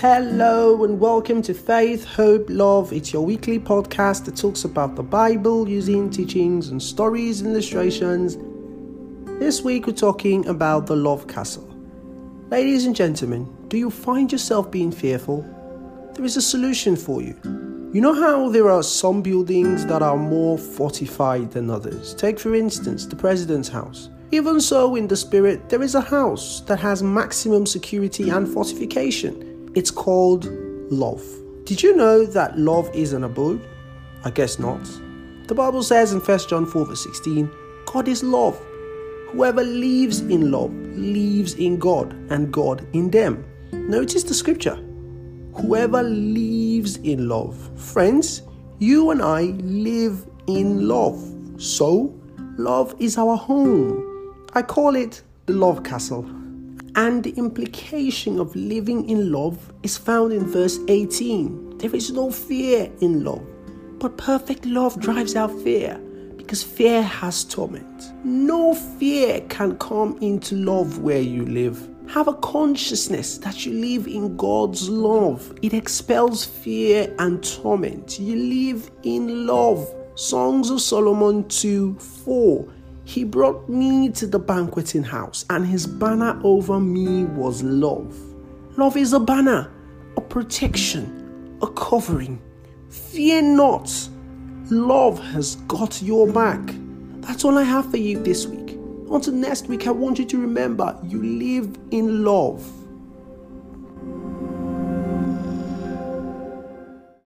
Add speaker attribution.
Speaker 1: Hello and welcome to Faith, Hope, Love. It's your weekly podcast that talks about the Bible using teachings and stories and illustrations. This week we're talking about the Love Castle. Ladies and gentlemen, do you find yourself being fearful? There is a solution for you. You know how there are some buildings that are more fortified than others? Take, for instance, the President's House. Even so, in the spirit, there is a house that has maximum security and fortification. It's called love. Did you know that love is an abode? I guess not. The Bible says in 1 John 4 verse 16, God is love. Whoever lives in love lives in God and God in them. Notice the scripture. Whoever lives in love. Friends, you and I live in love. So, love is our home. I call it the love castle. And the implication of living in love is found in verse 18. There is no fear in love, but perfect love drives out fear because fear has torment. No fear can come into love where you live. Have a consciousness that you live in God's love. It expels fear and torment. You live in love. Songs of Solomon 2 4 he brought me to the banqueting house, and his banner over me was love. Love is a banner, a protection, a covering. Fear not. Love has got your back. That's all I have for you this week. Until next week, I want you to remember you live in love.